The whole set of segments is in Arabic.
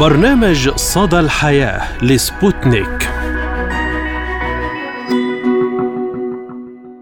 برنامج صدى الحياة لسبوتنيك.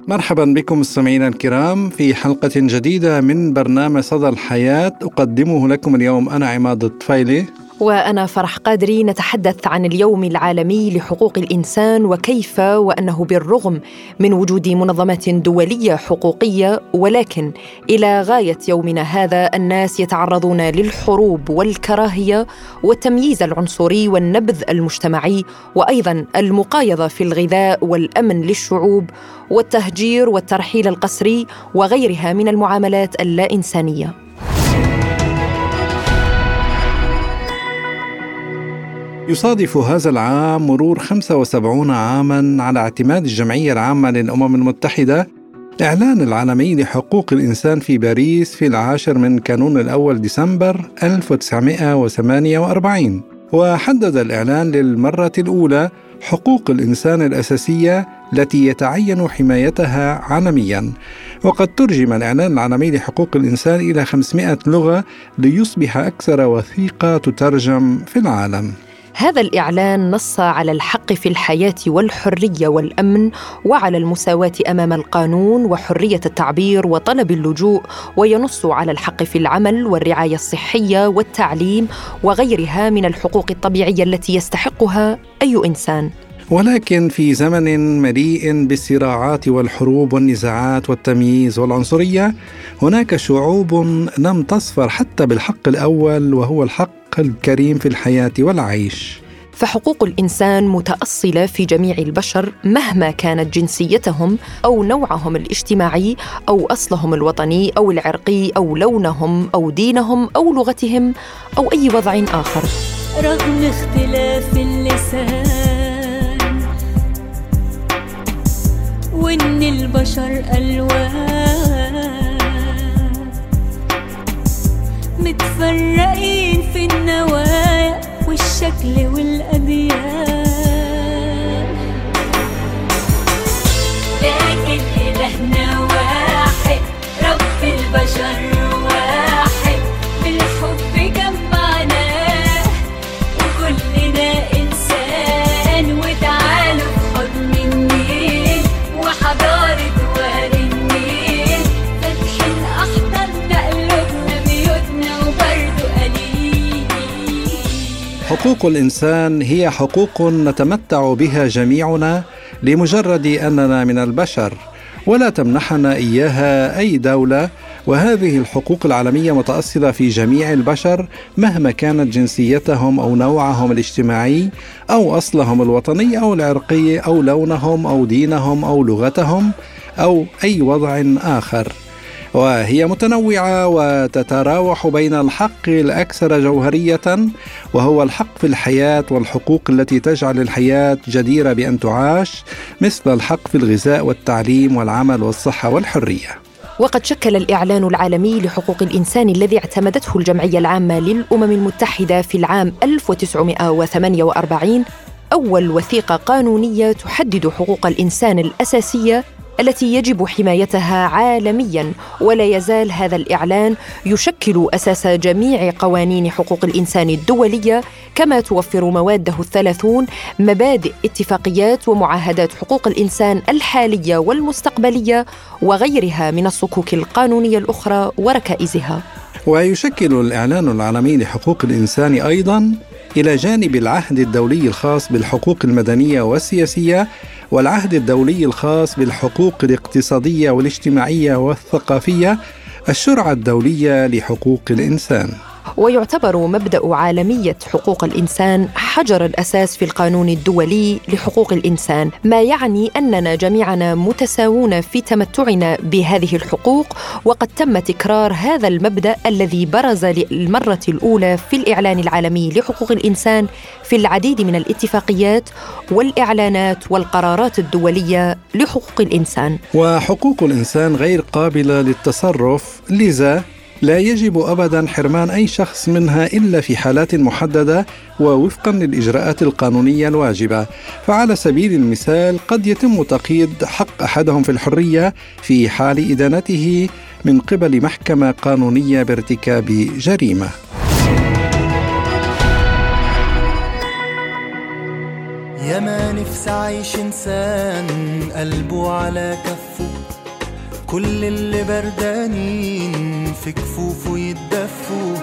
مرحبا بكم مستمعينا الكرام في حلقة جديدة من برنامج صدى الحياة. أقدمه لكم اليوم أنا عماد الطفيلي. وأنا فرح قادري نتحدث عن اليوم العالمي لحقوق الإنسان وكيف وأنه بالرغم من وجود منظمات دولية حقوقية ولكن إلى غاية يومنا هذا الناس يتعرضون للحروب والكراهية والتمييز العنصري والنبذ المجتمعي وأيضا المقايضة في الغذاء والأمن للشعوب والتهجير والترحيل القسري وغيرها من المعاملات اللا إنسانية. يصادف هذا العام مرور 75 عاما على اعتماد الجمعية العامة للأمم المتحدة إعلان العالمي لحقوق الإنسان في باريس في العاشر من كانون الأول ديسمبر 1948 وحدد الإعلان للمرة الأولى حقوق الإنسان الأساسية التي يتعين حمايتها عالميا. وقد ترجم الإعلان العالمي لحقوق الإنسان إلى 500 لغة ليصبح أكثر وثيقة تترجم في العالم. هذا الإعلان نص على الحق في الحياة والحرية والأمن وعلى المساواة أمام القانون وحرية التعبير وطلب اللجوء وينص على الحق في العمل والرعاية الصحية والتعليم وغيرها من الحقوق الطبيعية التي يستحقها أي إنسان. ولكن في زمن مليء بالصراعات والحروب والنزاعات والتمييز والعنصرية هناك شعوب لم تصفر حتى بالحق الأول وهو الحق الكريم في الحياة والعيش. فحقوق الإنسان متأصلة في جميع البشر مهما كانت جنسيتهم أو نوعهم الاجتماعي أو أصلهم الوطني أو العرقي أو لونهم أو دينهم أو لغتهم أو أي وضع آخر. رغم اختلاف اللسان وإن البشر ألوان متفرقين في النوايا والشكل والأديان. لكن إلهنا واحد رب البشر. حقوق الإنسان هي حقوق نتمتع بها جميعنا لمجرد أننا من البشر ولا تمنحنا إياها أي دولة وهذه الحقوق العالمية متأصلة في جميع البشر مهما كانت جنسيتهم أو نوعهم الاجتماعي أو أصلهم الوطني أو العرقي أو لونهم أو دينهم أو لغتهم أو أي وضع آخر. وهي متنوعة وتتراوح بين الحق الأكثر جوهرية وهو الحق في الحياة والحقوق التي تجعل الحياة جديرة بأن تعاش مثل الحق في الغذاء والتعليم والعمل والصحة والحرية. وقد شكل الإعلان العالمي لحقوق الإنسان الذي اعتمدته الجمعية العامة للأمم المتحدة في العام 1948 أول وثيقة قانونية تحدد حقوق الإنسان الأساسية التي يجب حمايتها عالميا ولا يزال هذا الإعلان يشكل أساس جميع قوانين حقوق الإنسان الدولية كما توفر مواده الثلاثون مبادئ اتفاقيات ومعاهدات حقوق الإنسان الحالية والمستقبلية وغيرها من الصكوك القانونية الأخرى وركائزها. ويشكل الإعلان العالمي لحقوق الإنسان أيضا إلى جانب العهد الدولي الخاص بالحقوق المدنية والسياسية والعهد الدولي الخاص بالحقوق الاقتصادية والاجتماعية والثقافية الشرعة الدولية لحقوق الإنسان. ويعتبر مبدأ عالمية حقوق الإنسان حجر الأساس في القانون الدولي لحقوق الإنسان ما يعني أننا جميعنا متساوون في تمتعنا بهذه الحقوق وقد تم تكرار هذا المبدأ الذي برز للمرة الأولى في الإعلان العالمي لحقوق الإنسان في العديد من الاتفاقيات والإعلانات والقرارات الدولية لحقوق الإنسان. وحقوق الإنسان غير قابلة للتصرف لذا لا يجب ابدا حرمان أي شخص منها إلا في حالات محددة ووفقا للإجراءات القانونية الواجبة. فعلى سبيل المثال قد يتم تقييد حق أحدهم في الحرية في حال إدانته من قبل محكمة قانونية بارتكاب جريمة. يا ما نفسي اعيش إنسان قلبه على كف كل اللي بردانين في كفوفه يتدفوا.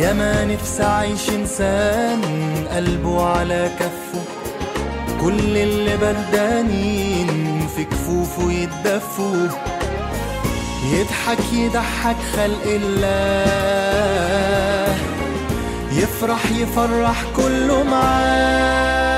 يا ما نفسي أعيش إنسان قلبه على كفه. كل اللي بردانين في كفوفه يتدفوا. يضحك يضحك خلق الله. يفرح يفرح كله معاه.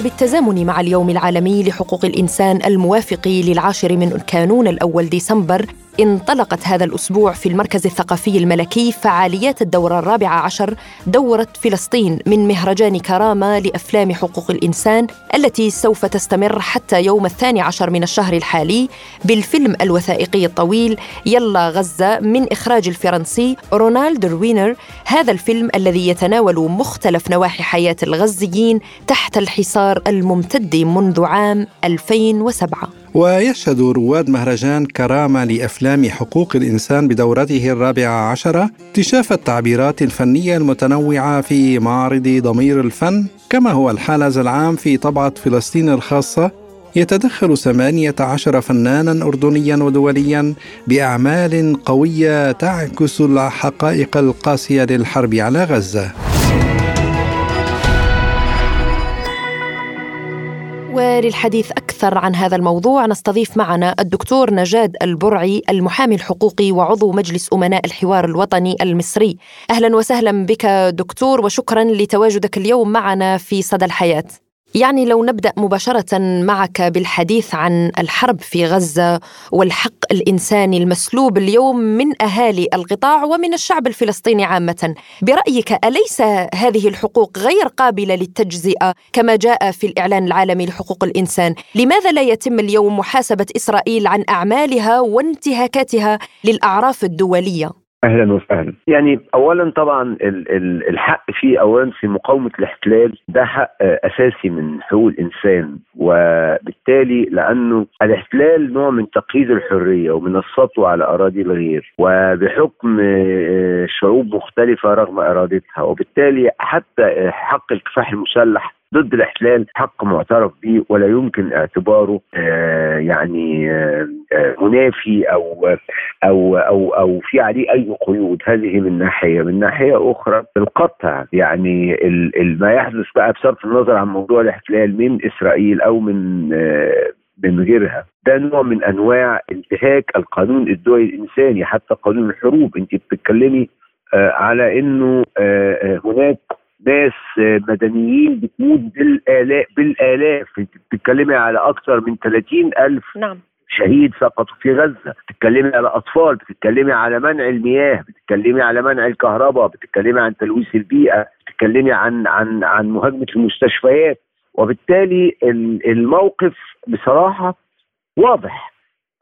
وبالتزامن مع اليوم العالمي لحقوق الإنسان الموافق للعاشر من كانون الأول ديسمبر انطلقت هذا الأسبوع في المركز الثقافي الملكي فعاليات الدورة الرابعة عشر دورة فلسطين من مهرجان كرامة لأفلام حقوق الإنسان التي سوف تستمر حتى يوم الثاني عشر من الشهر الحالي بالفيلم الوثائقي الطويل يلا غزة من إخراج الفرنسي رونالد روينر هذا الفيلم الذي يتناول مختلف نواحي حياة الغزيين تحت الحصار الممتد منذ عام 2007 ويشهد رواد مهرجان كرامة لأفلام حقوق الإنسان بدورته الرابعة عشرة اكتشاف التعبيرات الفنية المتنوعة في معرض ضمير الفن. كما هو الحال هذا العام في طبعة فلسطين الخاصة يتدخل 18 فنانا أردنيا ودوليا بأعمال قوية تعكس الحقائق القاسية للحرب على غزة. وللحديث أكثر عن هذا الموضوع. نستضيف معنا الدكتور نجاد البرعي المحامي الحقوقي وعضو مجلس أمناء الحوار الوطني المصري. أهلا وسهلا بك دكتور وشكرا لتواجدك اليوم معنا في صدى الحياة. يعني لو نبدأ مباشرة معك بالحديث عن الحرب في غزة والحق الإنساني المسلوب اليوم من أهالي القطاع ومن الشعب الفلسطيني عامة، برأيك أليس هذه الحقوق غير قابلة للتجزئة كما جاء في الإعلان العالمي لحقوق الإنسان؟ لماذا لا يتم اليوم محاسبة إسرائيل عن أعمالها وانتهاكاتها للأعراف الدولية؟ أهلا وسهلا. يعني اولا طبعا الحق فيه اولا في مقاومة الاحتلال ده حق أساسي من حقوق الإنسان. وبالتالي لأنه الاحتلال نوع من تقييد الحرية ومن السطو على أراضي الغير. وبحكم شعوب مختلفة رغم إرادتها. وبالتالي حتى حق الكفاح المسلح ضد الاحتلال حق معترف به ولا يمكن اعتباره آه يعني آه منافي أو أو أو أو في عليه أي قيود. هذه من ناحية. من ناحية أخرى القطع يعني ما يحدث بقى بصرف النظر عن موضوع الاحتلال من إسرائيل أو من آه من غيرها. ده نوع من أنواع انتهاك القانون الدولي الإنساني حتى قانون الحروب. أنت بتتكلمي آه على إنه آه هناك ناس مدنيين بتموت بالالاف بالآلاف. انت بتتكلمي على أكثر من 30 ألف نعم. شهيد سقطوا في غزة. بتتكلمي على أطفال بتتكلمي على منع المياه بتتكلمي على منع الكهرباء بتتكلمي عن تلويث البيئة بتتكلمي عن عن عن مهاجمة المستشفيات. وبالتالي الموقف بصراحة واضح.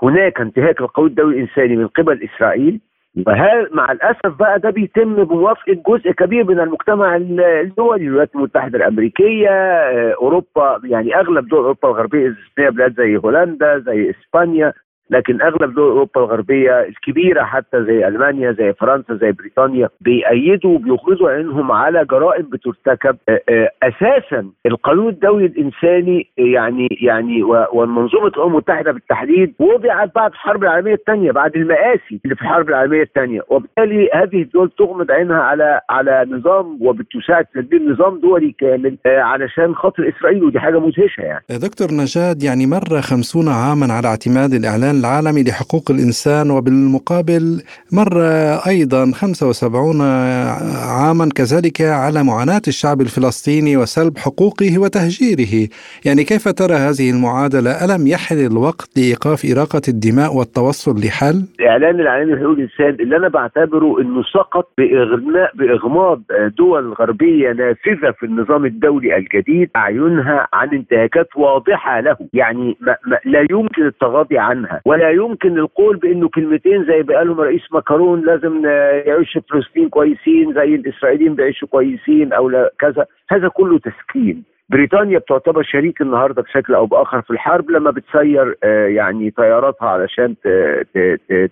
هناك انتهاك القانون الدولي الإنساني من قبل إسرائيل. وهذا مع الأسف بقى ده بيتم بموافقة جزء كبير من المجتمع الدولي الولايات المتحدة الأمريكية أوروبا يعني أغلب دول أوروبا الغربية استثناء بلاد زي هولندا زي إسبانيا. لكن أغلب دول أوروبا الغربية الكبيرة حتى زي ألمانيا زي فرنسا زي بريطانيا بيأيدوا وبيغمضوا عينهم على جرائم بترتكب أساسا القانون الدولي الإنساني يعني يعني والمنظومة الأمم المتحدة بالتحديد وضعت بعد الحرب العالمية الثانية بعد المآسي اللي في الحرب العالمية الثانية. وبالتالي هذه الدول تغمض عينها على على نظام وبتساعد تدبير نظام دولي كامل علشان خاطر إسرائيل ودي حاجة مدهشة يعني. دكتور نجاد يعني مر خمسون عاما على اعتماد الإعلان العالمي لحقوق الإنسان وبالمقابل مر أيضا 75 عاما كذلك على معاناة الشعب الفلسطيني وسلب حقوقه وتهجيره. يعني كيف ترى هذه المعادلة؟ ألم يحل الوقت لإيقاف إراقة الدماء والتوصل لحل؟ الإعلان العالمي لحقوق الإنسان اللي أنا بعتبره أنه سقط بإغماء بإغماض دول غربية نافذة في النظام الدولي الجديد أعينها عن انتهاكات واضحة له. يعني ما ما لا يمكن التغاضي عنها. ولا يمكن القول بأنه كلمتين زي ما قالهم رئيس ماكرون لازم يعيش فلسطين كويسين زي الإسرائيليين بيعيشوا كويسين أو كذا. هذا كله تسكين. بريطانيا بتعتبر شريك النهارده بشكل أو بآخر في الحرب لما بتسير آه، يعني طياراتها علشان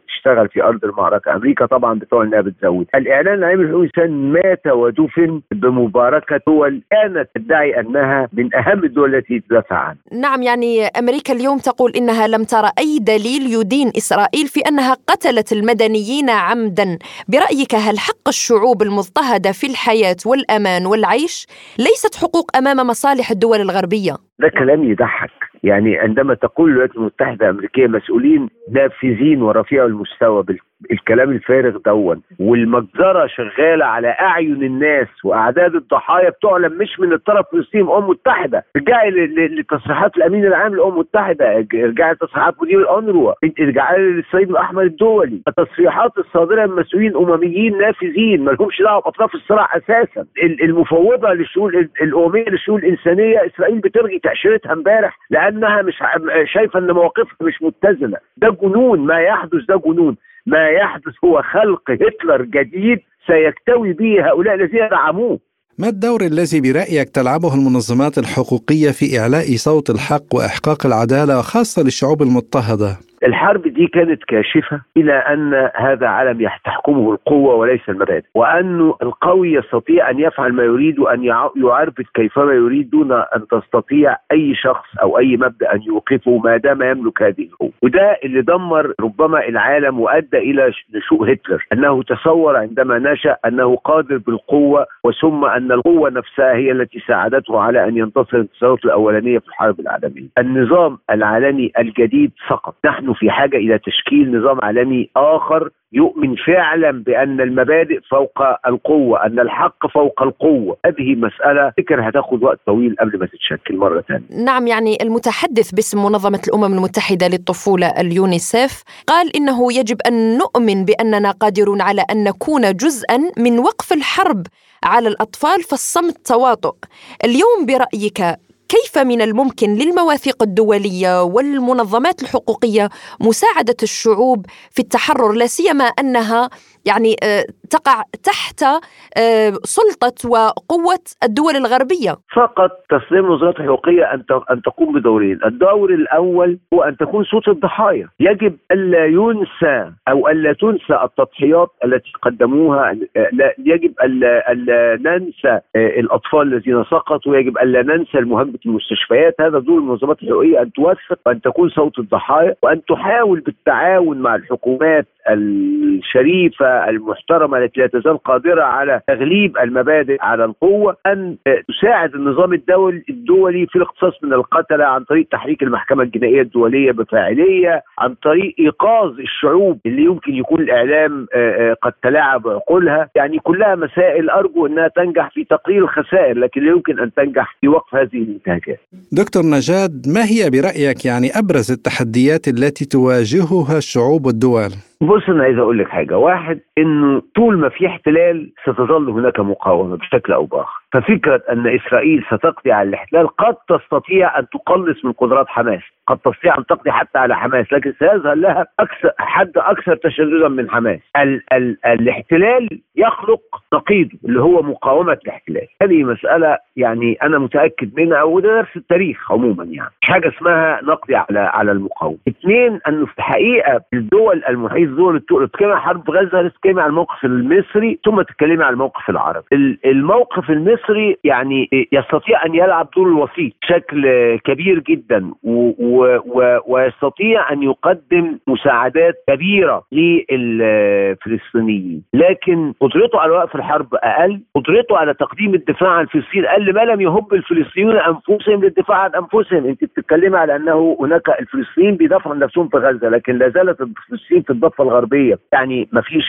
تشتغل في أرض المعركة. أمريكا طبعا بتقول إنها بتزود. الإعلان العالمي لحقوق الانسان مات ودفن بمباركة دول كانت تدعي أنها من أهم الدول التي تدافع عنها. نعم يعني أمريكا اليوم تقول إنها لم ترى أي دليل يدين إسرائيل في أنها قتلت المدنيين عمدا، برأيك هل حق الشعوب المضطهدة في الحياة والأمان والعيش ليست حقوق أمام مصالح الدول الغربية؟ ده كلام يضحك يعني عندما تقول الولايات المتحدة الأمريكية مسؤولين نافذين ورفيع المستوى بالكلام الفارغ دون. والمجزرة شغالة على أعين الناس وأعداد الضحايا بتعلن مش من الطرف الفلسطيني الأمم المتحدة ارجعي لتصريحات الأمين العام للأمم المتحدة ارجعي لتصريحات مدير الأنروا ارجعي للصليب الأحمر الدولي. التصريحات الصادرة من مسؤولين أمميين نافذين ما لهمش دعوة بأطراف الصراع أساسا. ال- المفوضة للشؤون ال- الأممية للشؤون الإنسانية إسرائيل بتلغي تأشيرتها امبارح لأنها مش شايفة أن مواقفها مش متزنة. ده جنون ما يحدث ده جنون. ما يحدث هو خلق هتلر جديد سيكتوي به هؤلاء الذين دعموه ما الدور الذي برأيك تلعبه المنظمات الحقوقية في إعلاء صوت الحق وإحقاق العدالة خاصة للشعوب المضطهدة؟ الحرب دي كانت كاشفة إلى أن هذا عالم تحكمه القوة وليس المبادئ وأن القوي يستطيع أن يفعل ما يريد وأن يع- يعربد كيفما يريد دون أن تستطيع أي شخص أو أي مبدأ أن يوقفه ما دام يملك هذه القوة. وده اللي دمر ربما العالم وأدى إلى نشوء هتلر أنه تصور عندما نشأ أنه قادر بالقوة وثم أن القوة نفسها هي التي ساعدته على أن ينتصر الانتصارات الأولانية في الحرب العالمية. النظام العالمي الجديد سقط. نحن في حاجة إلى تشكيل نظام عالمي آخر يؤمن فعلا بأن المبادئ فوق القوة أن الحق فوق القوة. هذه مسألة فكر هتاخد وقت طويل قبل ما تتشكل مرة ثانية نعم يعني المتحدث باسم منظمة الأمم المتحدة للطفولة اليونيسيف قال إنه يجب أن نؤمن بأننا قادرون على أن نكون جزءا من وقف الحرب على الأطفال فالصمت تواطؤ اليوم برأيك كيف من الممكن للمواثيق الدولية والمنظمات الحقوقية مساعدة الشعوب في التحرر؟ لا سيما أنها يعني آه، تقع تحت آه، سلطة وقوة الدول الغربية. فقط تسليم النظريات الحقوقية أن تقوم بدورين، الدور الأول هو أن تكون صوت الضحايا، يجب ألا ينسى أو ألا تنسى التضحيات التي قدموها، آه، يجب ألا ننسى الأطفال الذين سقطوا، يجب ألا ننسى مهاجمة المستشفيات، هذا دور المنظمات الحقوقية أن توثق وأن تكون صوت الضحايا. وأن تحاول بالتعاون مع الحكومات الشريفة المحترمة التي لا تزال قادرة على تغليب المبادئ على القوة أن آه، تساعد النظام الدولي الدولي في الاقتصاص من القتلة عن طريق تحريك المحكمة الجنائية الدولية بفاعلية عن طريق إيقاظ الشعوب اللي يمكن يكون الإعلام آه، آه، قد تلاعب عقولها يعني كلها مسائل أرجو أنها تنجح في تقليل الخسائر لكن لا يمكن أن تنجح في وقف هذه الانتهاكات دكتور نجاد ما هي برأيك يعني أبرز التحديات التي تواجهها الشعوب والدول؟ بص أنا عايز أقول لك حاجة. واحد إنه طول ما في احتلال ستظل هناك مقاومة بشكل أو بآخر. ففكرة أن إسرائيل ستقضي على الاحتلال قد تستطيع أن تقلص من قدرات حماس قد تستطيع أن تقضي حتى على حماس لكن سيظهر لها أكثر حد أكثر تشددا من حماس. ال ال الاحتلال يخلق نقيضه اللي هو مقاومة الاحتلال. هذه مسألة يعني أنا متأكد منها وده درس التاريخ عموما يعني. مش حاجة اسمها نقضي على على المقاومة. اثنين انه في الحقيقة الدول المحيط دول تتكلم عن حرب غزة تتكلم عن الموقف المصري ثم تتكلمي عن الموقف العربي. ال- الموقف المصري يعني يستطيع أن يلعب دور الوسيط بشكل كبير جدا و و و ويستطيع أن يقدم مساعدات كبيرة للفلسطينيين. لكن قدرته على وقف الحرب أقل قدرته على تقديم الدفاع عن فلسطين أقل ما لم يهب الفلسطينيون أنفسهم للدفاع عن أنفسهم. أنت بتتكلمي على أنه هناك الفلسطينيين بيدافعوا عن نفسهم في غزة لكن لا زالت الفلسطينيين في الضفة الغربية. يعني ما فيش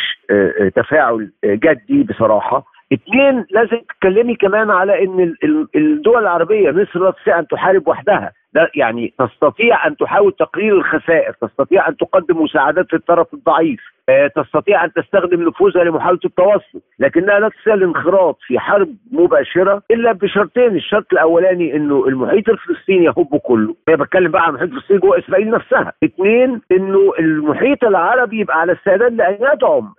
تفاعل آه، جدي بصراحة. اثنين لازم تتكلمي كمان على إن ال- ال- الدول العربية مصر لا تستطيع أن تحارب وحدها. يعني تستطيع أن تحاول تقليل الخسائر تستطيع أن تقدم مساعدات للطرف الضعيف. تستطيع أن تستخدم نفوذها لمحاولة التوصل لكنها لا تستطيع الانخراط في حرب مباشرة إلا بشرطين الشرط الأولاني إنه المحيط الفلسطيني يهب كله. أنا بتكلم بقى عن المحيط الفلسطيني جوه إسرائيل نفسها. اثنين إنه المحيط العربي يبقى على استعداد لأن يدعم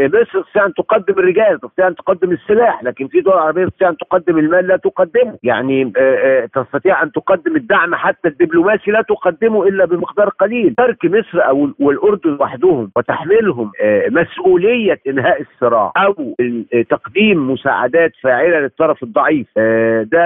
مصر تستطيع أن تقدم الرجال تستطيع أن تقدم السلاح لكن في دول عربية تستطيع أن تقدم المال لا تقدمه. يعني آه، آه، تستطيع أن تقدم الدعم حتى الدبلوماسي لا تقدمه إلا بمقدار قليل. ترك مصر أو والأردن وحدهم وتحملهم آه، مسؤولية إنهاء الصراع أو آه، تقديم مساعدات فاعلة للطرف الضعيف. آه، ده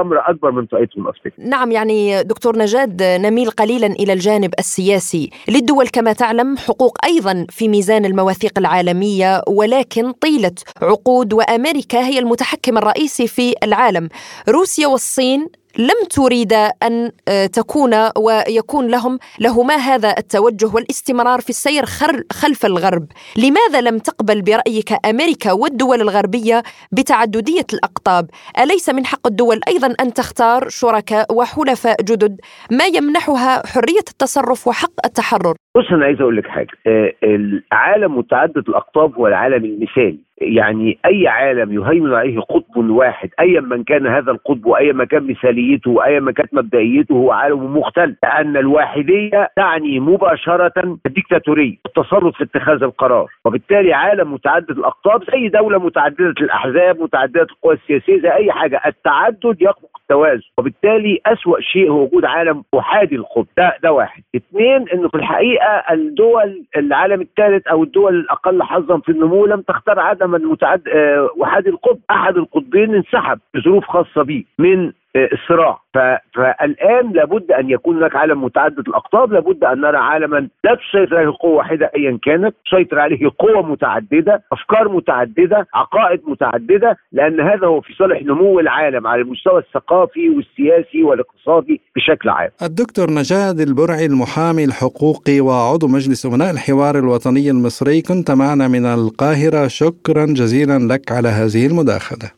أمر أكبر من طاقتهم أفتكر. نعم يعني دكتور نجاد نميل قليلا إلى الجانب السياسي للدول كما تعلم حقوق أيضا في ميزان المواثيق العالمية ولكن طيلة عقود وأمريكا هي المتحكم الرئيسي في العالم. روسيا والصين لم تريد أن آه، تكون ويكون لهم لهما هذا التوجه والاستمرار في السير خلف الغرب، لماذا لم تقبل برأيك أمريكا والدول الغربية بتعددية الأقطاب؟ أليس من حق الدول أيضا أن تختار شركاء وحلفاء جدد ما يمنحها حرية التصرف وحق التحرر؟ بص أنا عايز أقول لك حاجة آه، العالم متعدد الأقطاب هو العالم المثالي يعني أي عالم يهيمن عليه قطب واحد ايا من كان هذا القطب وايا ما كان مثاليته وايا ما كانت مبدئيته هو عالم مختلف لأن الواحدية تعني مباشرة الديكتاتوريه التصرف في اتخاذ القرار. وبالتالي عالم متعدد الأقطاب زي دولة متعددة الأحزاب متعددة القوى السياسية زي أي حاجة التعدد يخلق التوازن وبالتالي أسوأ شيء هو وجود عالم احادي القطب ده ده واحد. اثنين إنه في الحقيقة الدول العالم الثالث أو الدول الأقل حظا في النمو لم تختار عدم المتعد آه، احادي القطب أحد القطبين انسحب بظروف خاصة به من آه، الصراع فالآن لابد أن يكون هناك عالم متعدد الأقطاب لابد أن نرى عالما لا تسيطر عليه قوة واحدة ايا كانت تسيطر عليه قوى متعددة أفكار متعددة عقائد متعددة لأن هذا هو في صالح نمو العالم على المستوى الثقافي والسياسي والاقتصادي بشكل عام. الدكتور نجاد البرعي المحامي الحقوقي وعضو مجلس أمناء الحوار الوطني المصري كنت معنا من القاهرة. شكرا جزيلا لك على هذه المداخلة.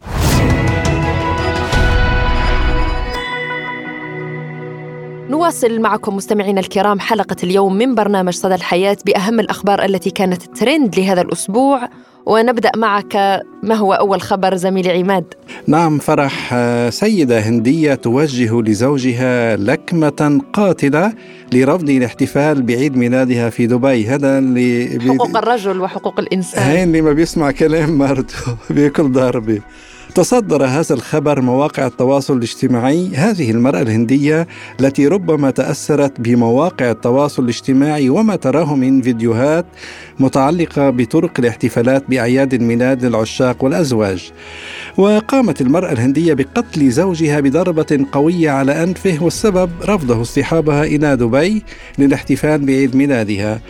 نواصل معكم مستمعينا الكرام حلقة اليوم من برنامج صدى الحياة بأهم الأخبار التي كانت ترند لهذا الأسبوع. ونبدأ معك ما هو أول خبر زميلي عماد؟ نعم فرح آه، سيدة هندية توجه لزوجها لكمة قاتلة لرفض الاحتفال بعيد ميلادها في دبي. هذا اللي بي- حقوق الرجل وحقوق الإنسان. هاي اللي ما بيسمع كلام مرته بياكل ضربة. تصدر هذا الخبر مواقع التواصل الاجتماعي هذه المرأة الهندية التي ربما تأثرت بمواقع التواصل الاجتماعي وما تراه من فيديوهات متعلقة بطرق الاحتفالات بأعياد الميلاد للعشاق والأزواج. وقامت المرأة الهندية بقتل زوجها بضربة قوية على أنفه والسبب رفضه اصطحابها إلى دبي للاحتفال بعيد ميلادها.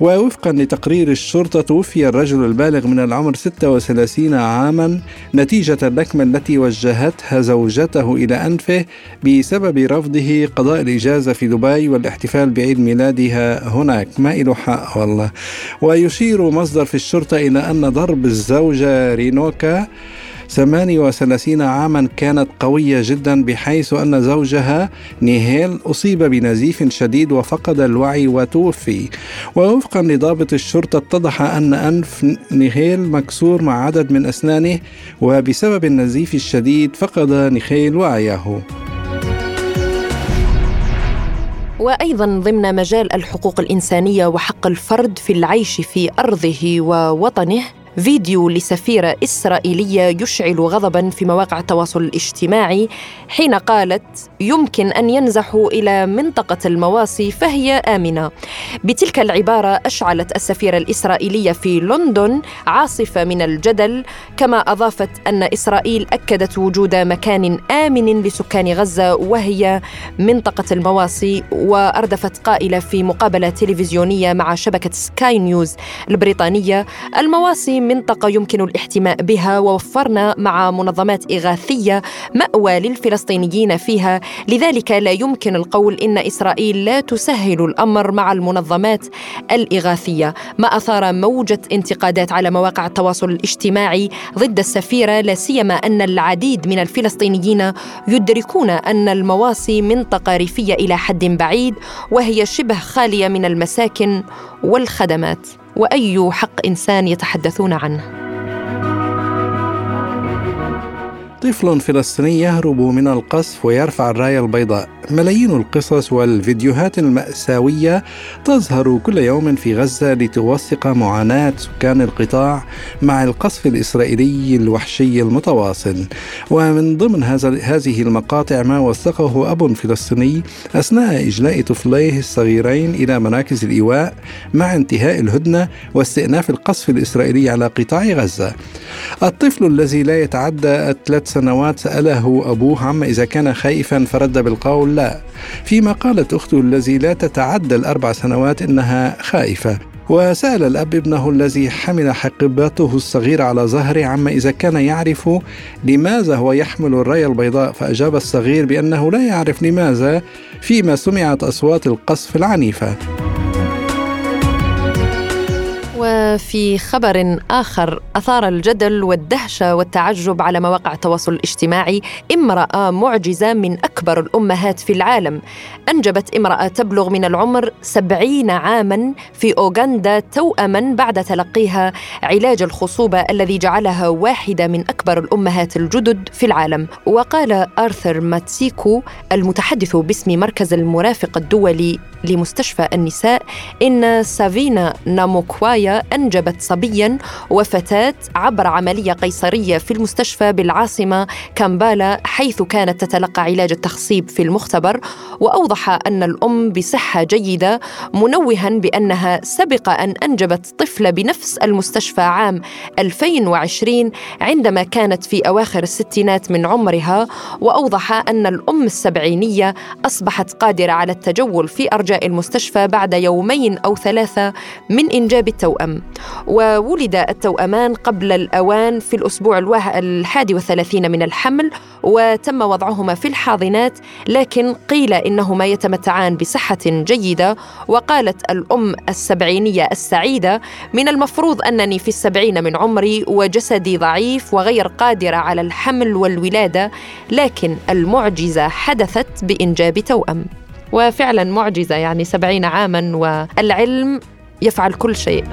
ووفقا لتقرير الشرطة توفي الرجل البالغ من العمر 36 عاما نتيجة اللكمة التي وجهتها زوجته إلى أنفه بسبب رفضه قضاء الإجازة في دبي والاحتفال بعيد ميلادها هناك. ما إله حق والله. ويشير مصدر في الشرطة إلى أن ضرب الزوجة رينوكا 38 عاما كانت قوية جدا بحيث أن زوجها نيهيل أصيب بنزيف شديد وفقد الوعي وتوفي. ووفقا لضابط الشرطة اتضح أن أنف نيهيل مكسور مع عدد من أسنانه وبسبب النزيف الشديد فقد نيهيل وعيه. وأيضا ضمن مجال الحقوق الإنسانية وحق الفرد في العيش في أرضه ووطنه فيديو لسفيرة إسرائيلية يشعل غضبا في مواقع التواصل الاجتماعي حين قالت يمكن أن ينزحوا إلى منطقة المواصي فهي آمنة. بتلك العبارة أشعلت السفيرة الإسرائيلية في لندن عاصفة من الجدل كما أضافت أن إسرائيل أكدت وجود مكان آمن لسكان غزة وهي منطقة المواصي وأردفت قائلة في مقابلة تلفزيونية مع شبكة سكاي نيوز البريطانية المواصي منطقة يمكن الاحتماء بها ووفرنا مع منظمات إغاثية مأوى للفلسطينيين فيها. لذلك لا يمكن القول إن إسرائيل لا تسهل الأمر مع المنظمات الإغاثية. ما أثار موجة انتقادات على مواقع التواصل الاجتماعي ضد السفيرة لا سيما أن العديد من الفلسطينيين يدركون أن المواصي منطقة ريفية إلى حد بعيد وهي شبه خالية من المساكن والخدمات وأي حق إنسان يتحدثون عنه. طفل فلسطيني يهرب من القصف ويرفع الراية البيضاء. ملايين القصص والفيديوهات المأساوية تظهر كل يوم في غزة لتوثق معاناة سكان القطاع مع القصف الإسرائيلي الوحشي المتواصل. ومن ضمن هذا هذه المقاطع ما وثقه أب فلسطيني أثناء إجلاء طفليه الصغيرين إلى مراكز الإيواء مع انتهاء الهدنة واستئناف القصف الإسرائيلي على قطاع غزة. الطفل الذي لا يتعدى الثلاث سنوات سأله أبوه عما إذا كان خائفا فرد بالقول لا. فيما قالت أخته الذي لا تتعدى الأربع سنوات إنها خائفة. وسأل الأب ابنه الذي حمل حقيبته الصغيرة على ظهره عما إذا كان يعرف لماذا هو يحمل الراية البيضاء فأجاب الصغير بأنه لا يعرف لماذا فيما سمعت أصوات القصف العنيفة. وفي خبر آخر أثار الجدل والدهشة والتعجب على مواقع التواصل الاجتماعي امرأة معجزة من أكبر الأمهات في العالم. أنجبت امرأة تبلغ من العمر سبعين عاما في أوغندا توأما بعد تلقيها علاج الخصوبة الذي جعلها واحدة من أكبر الأمهات الجدد في العالم. وقال آرثر ماتسيكو المتحدث باسم مركز المرافق الدولي لمستشفى النساء إن سافينا ناموكوايا أنجبت صبيا وفتاة عبر عملية قيصرية في المستشفى بالعاصمة كامبالا حيث كانت تتلقى علاج التخصيب في المختبر وأوضح أن الأم بصحة جيدة منوها بأنها سبق أن أنجبت طفلة بنفس المستشفى عام 2020 عندما كانت في أواخر الستينات من عمرها وأوضح أن الأم السبعينية أصبحت قادرة على التجول في أرجاء المستشفى بعد يومين أو ثلاثة من إنجاب التوأم. وولد التوأمان قبل الأوان في الأسبوع الحادي والثلاثين من الحمل وتم وضعهما في الحاضنات لكن قيل إنهما يتمتعان بصحة جيدة. وقالت الأم السبعينية السعيدة من المفروض أنني في السبعين من عمري وجسدي ضعيف وغير قادرة على الحمل والولادة لكن المعجزة حدثت بإنجاب توأم. وفعلا معجزة يعني سبعين عاما والعلم يفعل كل شيء.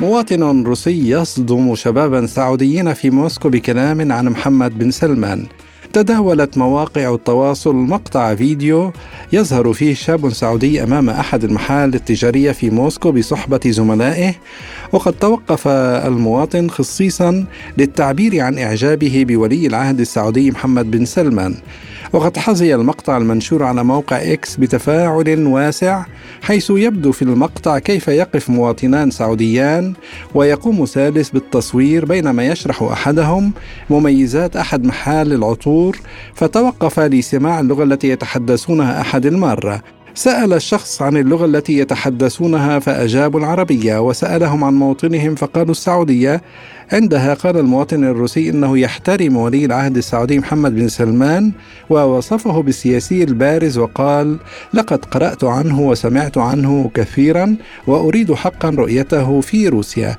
مواطن روسي يصدم شبابا سعوديين في موسكو بكلام عن محمد بن سلمان. تداولت مواقع التواصل مقطع فيديو يظهر فيه شاب سعودي أمام أحد المحال التجارية في موسكو بصحبة زملائه وقد توقف المواطن خصيصا للتعبير عن إعجابه بولي العهد السعودي محمد بن سلمان. وقد حظي المقطع المنشور على موقع إكس بتفاعل واسع حيث يبدو في المقطع كيف يقف مواطنان سعوديان ويقوم ثالث بالتصوير بينما يشرح أحدهم مميزات أحد محال العطور فتوقف لسماع اللغة التي يتحدثونها أحد المرة. سأل الشخص عن اللغة التي يتحدثونها فأجابوا العربية. وسألهم عن موطنهم فقالوا السعودية. عندها قال المواطن الروسي إنه يحترم ولي العهد السعودي محمد بن سلمان ووصفه بالسياسي البارز وقال: لقد قرأت عنه وسمعت عنه كثيرا وأريد حقا رؤيته في روسيا.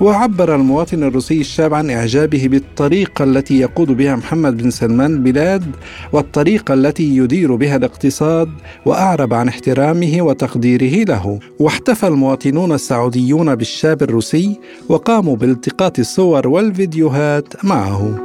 وعبر المواطن الروسي الشاب عن إعجابه بالطريقة التي يقود بها محمد بن سلمان البلاد والطريقة التي يدير بها الاقتصاد وأعرب عن احترامه وتقديره له. واحتفى المواطنون السعوديون بالشاب الروسي وقاموا بالتقاط الصور والفيديوهات معه.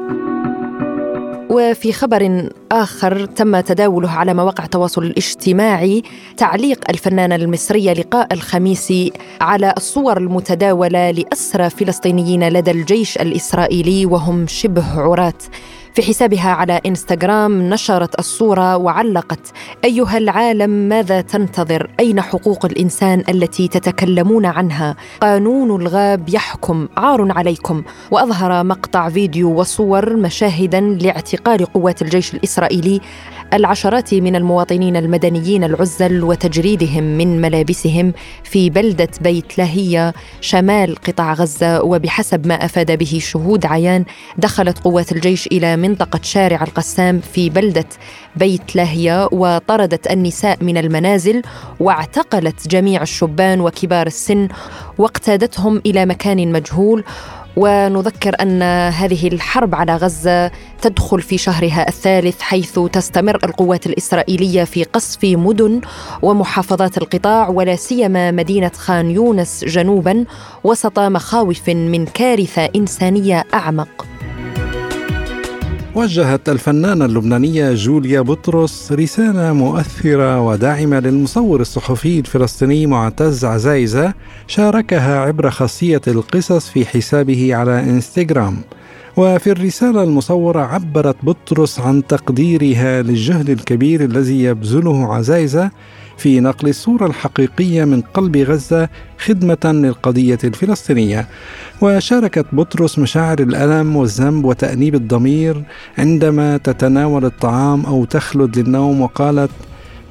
وفي خبر آخر تم تداوله على مواقع التواصل الاجتماعي تعليق الفنانة المصرية لقاء الخميس على الصور المتداولة لأسرى فلسطينيين لدى الجيش الإسرائيلي وهم شبه عراة. في حسابها على إنستغرام نشرت الصورة وعلقت أيها العالم ماذا تنتظر؟ أين حقوق الإنسان التي تتكلمون عنها؟ قانون الغاب يحكم عار عليكم. وأظهر مقطع فيديو وصور مشاهدا لاعتقال قوات الجيش الإسرائيلي العشرات من المواطنين المدنيين العزل وتجريدهم من ملابسهم في بلدة بيت لاهيه شمال قطاع غزة وبحسب ما أفاد به شهود عيان دخلت قوات الجيش إلى منطقة شارع القسام في بلدة بيت لاهيه وطردت النساء من المنازل واعتقلت جميع الشبان وكبار السن واقتادتهم إلى مكان مجهول ونذكر أن هذه الحرب على غزة تدخل في شهرها الثالث حيث تستمر القوات الإسرائيلية في قصف مدن ومحافظات القطاع ولا سيما مدينة خان يونس جنوبا وسط مخاوف من كارثة إنسانية أعمق. وجهت الفنانة اللبنانية جوليا بطرس رسالة مؤثرة وداعمة للمصور الصحفي الفلسطيني معتز عزايزة شاركها عبر خاصية القصص في حسابه على إنستغرام. وفي الرسالة المصورة عبرت بطرس عن تقديرها للجهد الكبير الذي يبذله عزايزة في نقل الصورة الحقيقية من قلب غزة خدمة للقضية الفلسطينية. وشاركت بطرس مشاعر الألم والذنب وتأنيب الضمير عندما تتناول الطعام أو تخلد للنوم وقالت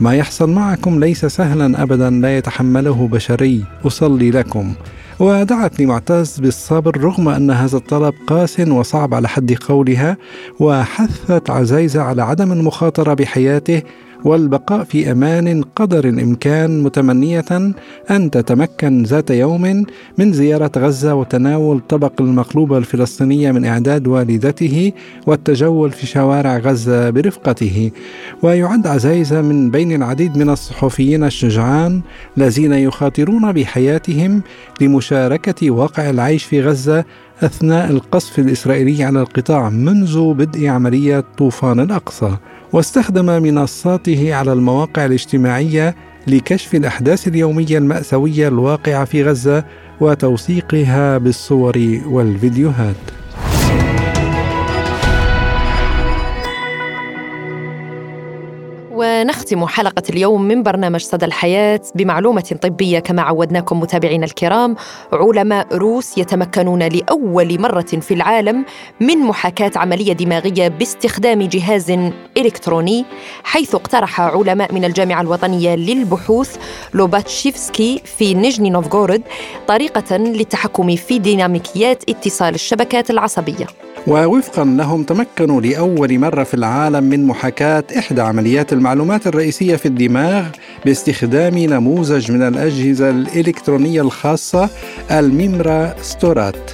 ما يحصل معكم ليس سهلا ابدا لا يتحمله بشري أصلي لكم. ودعت لمعتز بالصبر رغم أن هذا الطلب قاس وصعب على حد قولها وحثت عزيزه على عدم المخاطرة بحياته والبقاء في أمان قدر الإمكان متمنية أن تتمكن ذات يوم من زيارة غزة وتناول طبق المقلوبه الفلسطينيه من إعداد والدته والتجول في شوارع غزة برفقته. ويعد عزايزه من بين العديد من الصحفيين الشجعان الذين يخاطرون بحياتهم لمشاركة واقع العيش في غزة أثناء القصف الإسرائيلي على القطاع منذ بدء عملية طوفان الأقصى. واستخدم منصاته على المواقع الاجتماعية لكشف الأحداث اليومية المأساوية الواقعة في غزة وتوثيقها بالصور والفيديوهات. ونختم حلقة اليوم من برنامج صدى الحياة بمعلومة طبية كما عودناكم متابعينا الكرام. علماء روس يتمكنون لأول مرة في العالم من محاكاة عملية دماغية باستخدام جهاز إلكتروني حيث اقترح علماء من الجامعة الوطنية للبحوث لوباتشيفسكي في نيجني نوفغورود طريقة للتحكم في ديناميكيات اتصال الشبكات العصبية. ووفقا لهم تمكنوا لأول مرة في العالم من محاكاة إحدى عمليات المعلومات الرئيسية في الدماغ باستخدام نموذج من الأجهزة الإلكترونية الخاصة الميمراستورات.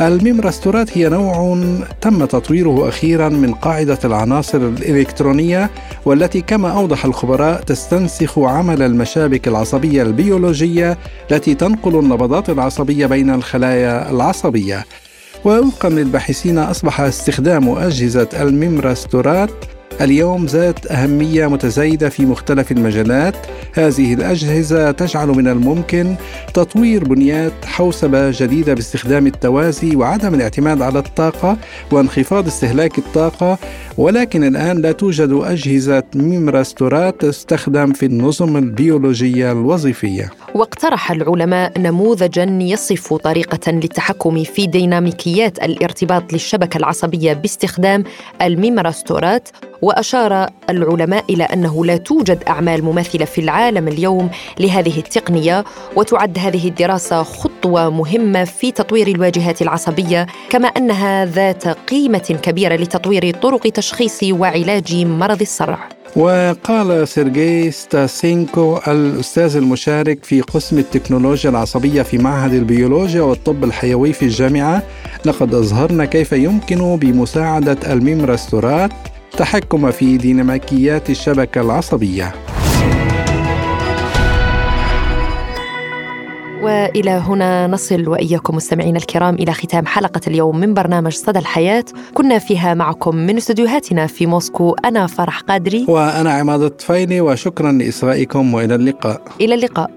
الميمراستورات هي نوع تم تطويره أخيرا من قاعدة العناصر الإلكترونية والتي كما أوضح الخبراء تستنسخ عمل المشابك العصبية البيولوجية التي تنقل النبضات العصبية بين الخلايا العصبية. ووفقا للباحثين أصبح استخدام أجهزة الميمراستورات اليوم ذات أهمية متزايدة في مختلف المجالات. هذه الأجهزة تجعل من الممكن تطوير بنيات حوسبة جديدة باستخدام التوازي وعدم الاعتماد على الطاقة وانخفاض استهلاك الطاقة. ولكن الآن لا توجد أجهزة ميمراستورات تستخدم في النظم البيولوجية الوظيفية. واقترح العلماء نموذجا يصف طريقة للتحكم في ديناميكيات الارتباط للشبكة العصبية باستخدام الميمراستورات وأشار العلماء إلى أنه لا توجد أعمال مماثلة في العالم اليوم لهذه التقنية وتعد هذه الدراسة خطوة مهمة في تطوير الواجهات العصبية كما أنها ذات قيمة كبيرة لتطوير طرق تشخيص وعلاج مرض الصرع وقال سيرجي ستاسينكو الأستاذ المشارك في قسم التكنولوجيا العصبية في معهد البيولوجيا والطب الحيوي في الجامعة. لقد أظهرنا كيف يمكن بمساعدة الميمراستورات التحكم في ديناميكيات الشبكة العصبية. وإلى هنا نصل وإياكم مستمعينا الكرام إلى ختام حلقة اليوم من برنامج صدى الحياة. كنا فيها معكم من استديوهاتنا في موسكو أنا فرح قادري. وأنا عماد الطفيلي وشكرا لإصغائكم وإلى اللقاء. إلى اللقاء.